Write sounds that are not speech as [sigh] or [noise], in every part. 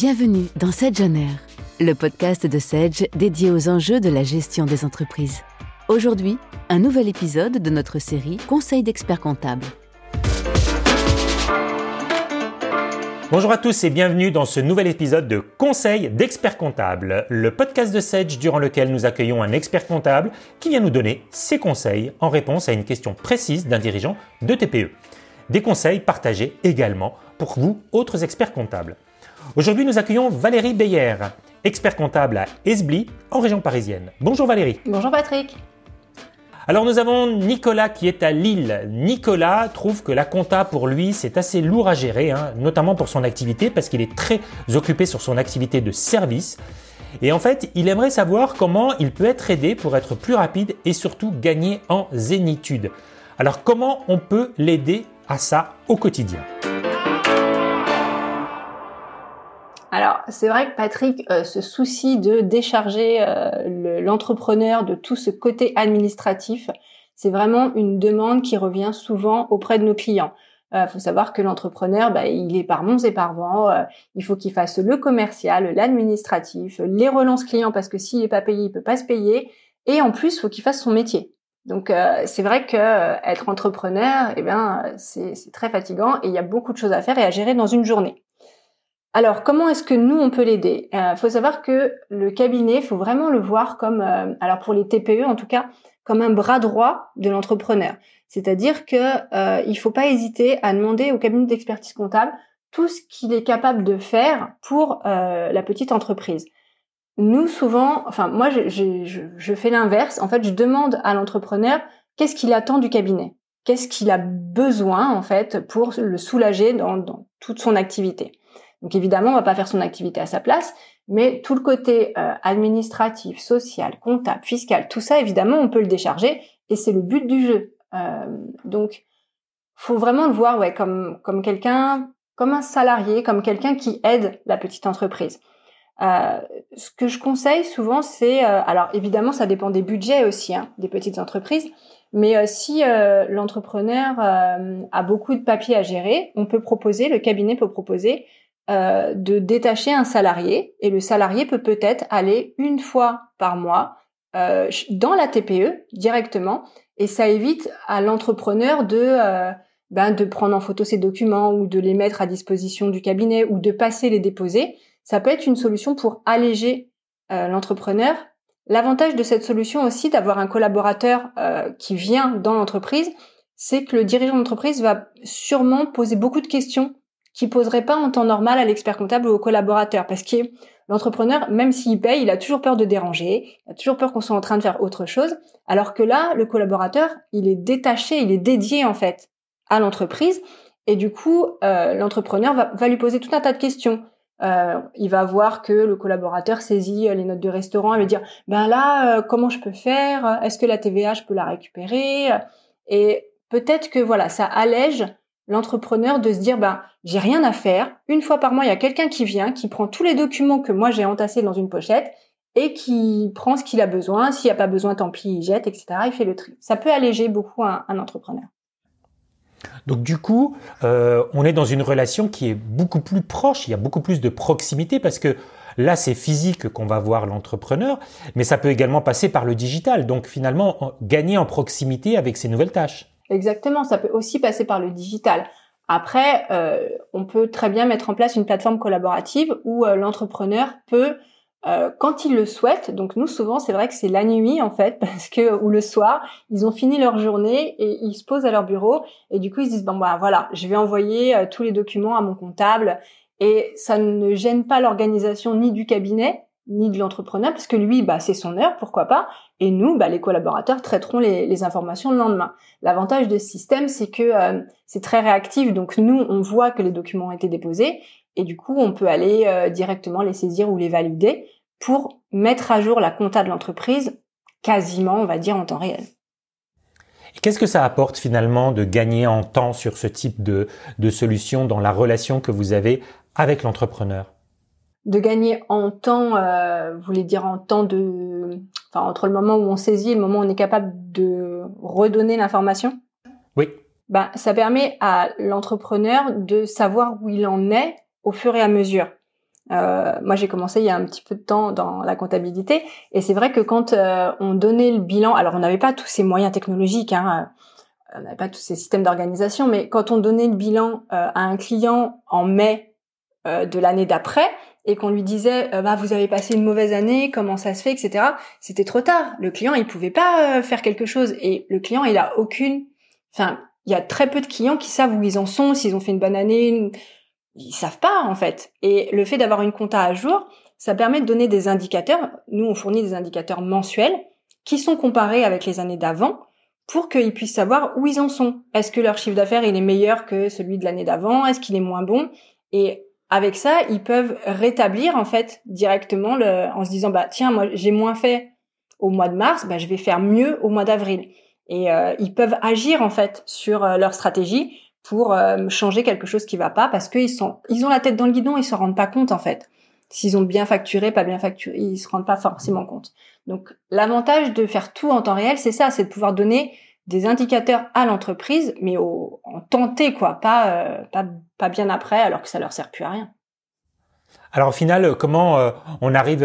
Bienvenue dans Sedge le podcast de Sedge dédié aux enjeux de la gestion des entreprises. Aujourd'hui, un nouvel épisode de notre série Conseil d'experts comptables. Bonjour à tous et bienvenue dans ce nouvel épisode de Conseil d'experts comptables, le podcast de Sedge durant lequel nous accueillons un expert comptable qui vient nous donner ses conseils en réponse à une question précise d'un dirigeant de TPE. Des conseils partagés également pour vous, autres experts comptables. Aujourd'hui, nous accueillons Valérie Beyer, expert comptable à Esbly, en région parisienne. Bonjour Valérie. Bonjour Patrick. Alors nous avons Nicolas qui est à Lille. Nicolas trouve que la compta pour lui c'est assez lourd à gérer, hein, notamment pour son activité parce qu'il est très occupé sur son activité de service. Et en fait, il aimerait savoir comment il peut être aidé pour être plus rapide et surtout gagner en zénitude. Alors comment on peut l'aider à ça au quotidien? Alors, c'est vrai que Patrick euh, se soucie de décharger euh, l'entrepreneur de tout ce côté administratif. C'est vraiment une demande qui revient souvent auprès de nos clients. Il euh, faut savoir que l'entrepreneur, bah, il est par monts et par vents. il faut qu'il fasse le commercial, l'administratif, les relances clients parce que s'il n'est pas payé, il peut pas se payer. Et en plus, il faut qu'il fasse son métier. Donc c'est vrai que être entrepreneur, eh bien c'est très fatigant et il y a beaucoup de choses à faire et à gérer dans une journée. Alors, comment est-ce que nous, on peut l'aider? Il euh, faut savoir que le cabinet, il faut vraiment le voir comme, euh, alors pour les TPE en tout cas, comme un bras droit de l'entrepreneur. C'est-à-dire que euh, faut pas hésiter à demander au cabinet d'expertise comptable tout ce qu'il est capable de faire pour euh, la petite entreprise. Nous, souvent, enfin moi, je, fais l'inverse. En fait, je demande à l'entrepreneur qu'est-ce qu'il attend du cabinet, qu'est-ce qu'il a besoin en fait pour le soulager dans toute son activité? Donc évidemment, on va pas faire son activité à sa place, mais tout le côté euh, administratif, social, comptable, fiscal, tout ça, évidemment, on peut le décharger et c'est le but du jeu. Euh, donc, faut vraiment le voir, ouais, comme comme quelqu'un, comme un salarié, comme quelqu'un qui aide la petite entreprise. Euh, ce que je conseille souvent, c'est, euh, alors évidemment, ça dépend des budgets aussi, hein, des petites entreprises. Mais si l'entrepreneur a beaucoup de papiers à gérer, on peut proposer, le cabinet peut proposer euh, de détacher un salarié et le salarié peut peut-être aller une fois par mois euh, dans la TPE directement et ça évite à l'entrepreneur de euh, ben, de prendre en photo ses documents ou de les mettre à disposition du cabinet ou de passer les déposer. Ça peut être une solution pour alléger l'entrepreneur. L'avantage de cette solution aussi d'avoir un collaborateur qui vient dans l'entreprise, c'est que le dirigeant d'entreprise va sûrement poser beaucoup de questions qui poserait pas en temps normal à l'expert comptable ou au collaborateur. Parce que l'entrepreneur, même s'il paye, il a toujours peur de déranger, il a toujours peur qu'on soit en train de faire autre chose, alors que là, le collaborateur, il est détaché, il est dédié en fait à l'entreprise. Et du coup, euh, l'entrepreneur va, lui poser tout un tas de questions. Euh, il va voir que le collaborateur saisit les notes de restaurant et va dire ben là euh, comment je peux faire? Est-ce que la TVA je peux la récupérer et peut-être que voilà ça allège l'entrepreneur de se dire ben j'ai rien à faire. Une fois par mois, il y a quelqu'un qui vient, qui prend tous les documents que moi j'ai entassés dans une pochette et qui prend ce qu'il a besoin. S'il n'y a pas besoin, tant pis, il jette, etc. Il fait le tri. Ça peut alléger beaucoup un, entrepreneur. Donc du coup, euh, on est dans une relation qui est beaucoup plus proche, il y a beaucoup plus de proximité parce que là c'est physique qu'on va voir l'entrepreneur, mais ça peut également passer par le digital. Donc finalement, gagner en proximité avec ces nouvelles tâches. Exactement, ça peut aussi passer par le digital. Après, euh, on peut très bien mettre en place une plateforme collaborative où euh, l'entrepreneur peut, euh, quand il le souhaite, donc nous souvent c'est vrai que c'est la nuit en fait, [laughs] parce que ou le soir, ils ont fini leur journée et ils se posent à leur bureau et du coup ils se disent bon bah voilà, je vais envoyer tous les documents à mon comptable et ça ne gêne pas l'organisation ni du cabinet ni de l'entrepreneur, parce que lui, bah, c'est son heure, pourquoi pas, et nous, bah, les collaborateurs traiteront les, informations le lendemain. L'avantage de ce système, c'est que euh, c'est très réactif, donc nous, on voit que les documents ont été déposés, et du coup, on peut aller euh, directement les saisir ou les valider pour mettre à jour la compta de l'entreprise quasiment, on va dire, en temps réel. Qu'est-ce que ça apporte finalement de gagner en temps sur ce type de solution dans la relation que vous avez avec l'entrepreneur? De gagner en temps, euh, vous voulez dire en temps de, enfin entre le moment où on saisit et le moment où on est capable de redonner l'information. Oui. Ben ça permet à l'entrepreneur de savoir où il en est au fur et à mesure. Euh, moi, j'ai commencé il y a un petit peu de temps dans la comptabilité, et c'est vrai que quand euh, on donnait le bilan, alors on n'avait pas tous ces moyens technologiques, hein, on n'avait pas tous ces systèmes d'organisation, mais quand on donnait le bilan à un client en mai de l'année d'après, et qu'on lui disait bah vous avez passé une mauvaise année, comment ça se fait, etc. C'était trop tard. Le client il pouvait pas faire quelque chose et le client il a aucune, enfin il y a très peu de clients qui savent où ils en sont, s'ils ont fait une bonne année, ils savent pas en fait. Et le fait d'avoir une compta à jour, ça permet de donner des indicateurs. Nous, on fournit des indicateurs mensuels qui sont comparés avec les années d'avant pour qu'ils puissent savoir où ils en sont. Est-ce que leur chiffre d'affaires il est meilleur que celui de l'année d'avant? Est-ce qu'il est moins bon? Et avec ça, ils peuvent rétablir en fait directement en se disant bah tiens moi j'ai moins fait au mois de mars, bah je vais faire mieux au mois d'avril. Et euh, ils peuvent agir en fait sur euh, leur stratégie pour euh, changer quelque chose qui va pas parce qu'ils sont ils ont la tête dans le guidon ils se rendent pas compte en fait. S'ils ont bien facturé pas bien facturé ils se rendent pas forcément compte. Donc l'avantage de faire tout en temps réel c'est ça c'est de pouvoir donner des indicateurs à l'entreprise mais au, en tenter quoi. Pas, pas pas bien après alors que ça leur sert plus à rien. Alors au final comment on arrive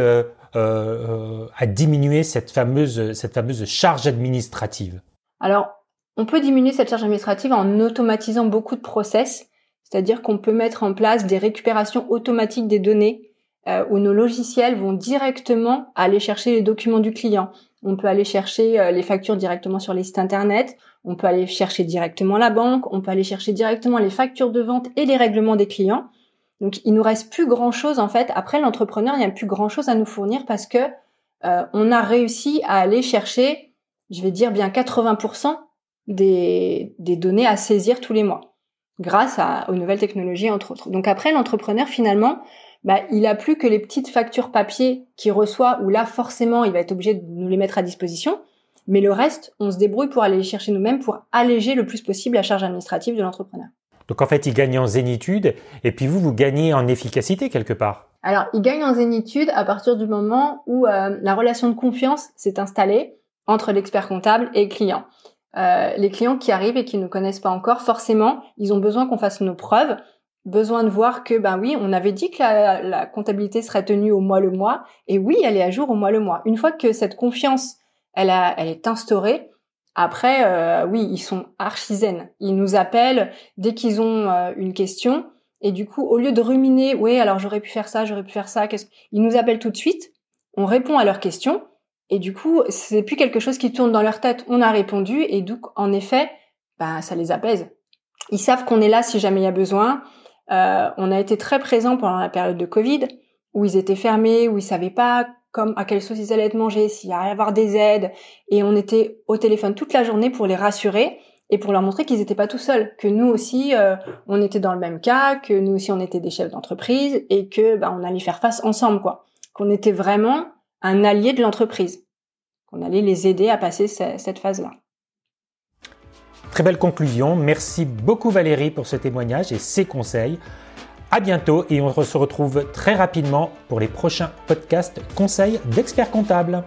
à diminuer cette fameuse cette fameuse charge administrative? Alors, on peut diminuer cette charge administrative en automatisant beaucoup de process, c'est-à-dire qu'on peut mettre en place des récupérations automatiques des données euh, où nos logiciels vont directement aller chercher les documents du client. On peut aller chercher euh, les factures directement sur les sites internet, on peut aller chercher directement la banque, on peut aller chercher directement les factures de vente et les règlements des clients. Donc il nous reste plus grand chose en fait. Après l'entrepreneur, il n'y a plus grand chose à nous fournir parce que euh, on a réussi à aller chercher je vais dire bien 80% des, données à saisir tous les mois, grâce aux nouvelles technologies entre autres. Donc après, l'entrepreneur finalement, bah, il a plus que les petites factures papier qu'il reçoit, où là forcément il va être obligé de nous les mettre à disposition. Mais le reste, on se débrouille pour aller les chercher nous-mêmes pour alléger le plus possible la charge administrative de l'entrepreneur. Donc en fait, il gagne en zénitude et puis vous, vous gagnez en efficacité quelque part. Alors, il gagne en zénitude à partir du moment où euh, la relation de confiance s'est installée, entre l'expert comptable et le client. Euh, les clients qui arrivent et qui ne connaissent pas encore, forcément, ils ont besoin qu'on fasse nos preuves, besoin de voir que, ben oui, on avait dit que la, comptabilité serait tenue au mois le mois, et oui, elle est à jour au mois le mois. Une fois que cette confiance, elle, a, elle est instaurée, après, euh, oui, ils sont archi Ils nous appellent dès qu'ils ont euh, une question, et du coup, au lieu de ruminer, oui, alors j'aurais pu faire ça, j'aurais pu faire ça, qu'est-ce... ils nous appellent tout de suite, on répond à leurs questions, et du coup, c'est plus quelque chose qui tourne dans leur tête. On a répondu et donc, en effet, bah, ça les apaise. Ils savent qu'on est là si jamais il y a besoin. Euh, on a été très présents pendant la période de Covid, où ils étaient fermés, où ils savaient pas comme à quelle sauce ils allaient être mangés, s'il y allait y avoir des aides, et on était au téléphone toute la journée pour les rassurer et pour leur montrer qu'ils n'étaient pas tout seuls, que nous aussi euh, on était dans le même cas, que nous aussi on était des chefs d'entreprise et que bah, on allait faire face ensemble quoi, qu'on était vraiment un allié de l'entreprise. qu'on allait les aider à passer cette phase-là. Très belle conclusion. Merci beaucoup Valérie pour ce témoignage et ces conseils. À bientôt et on se retrouve très rapidement pour les prochains podcasts conseils d'experts comptables.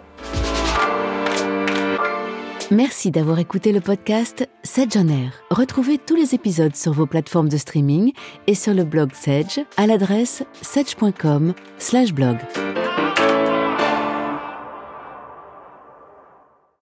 Merci d'avoir écouté le podcast Sedge on Air. Retrouvez tous les épisodes sur vos plateformes de streaming et sur le blog Sedge à l'adresse sedge.com/blog.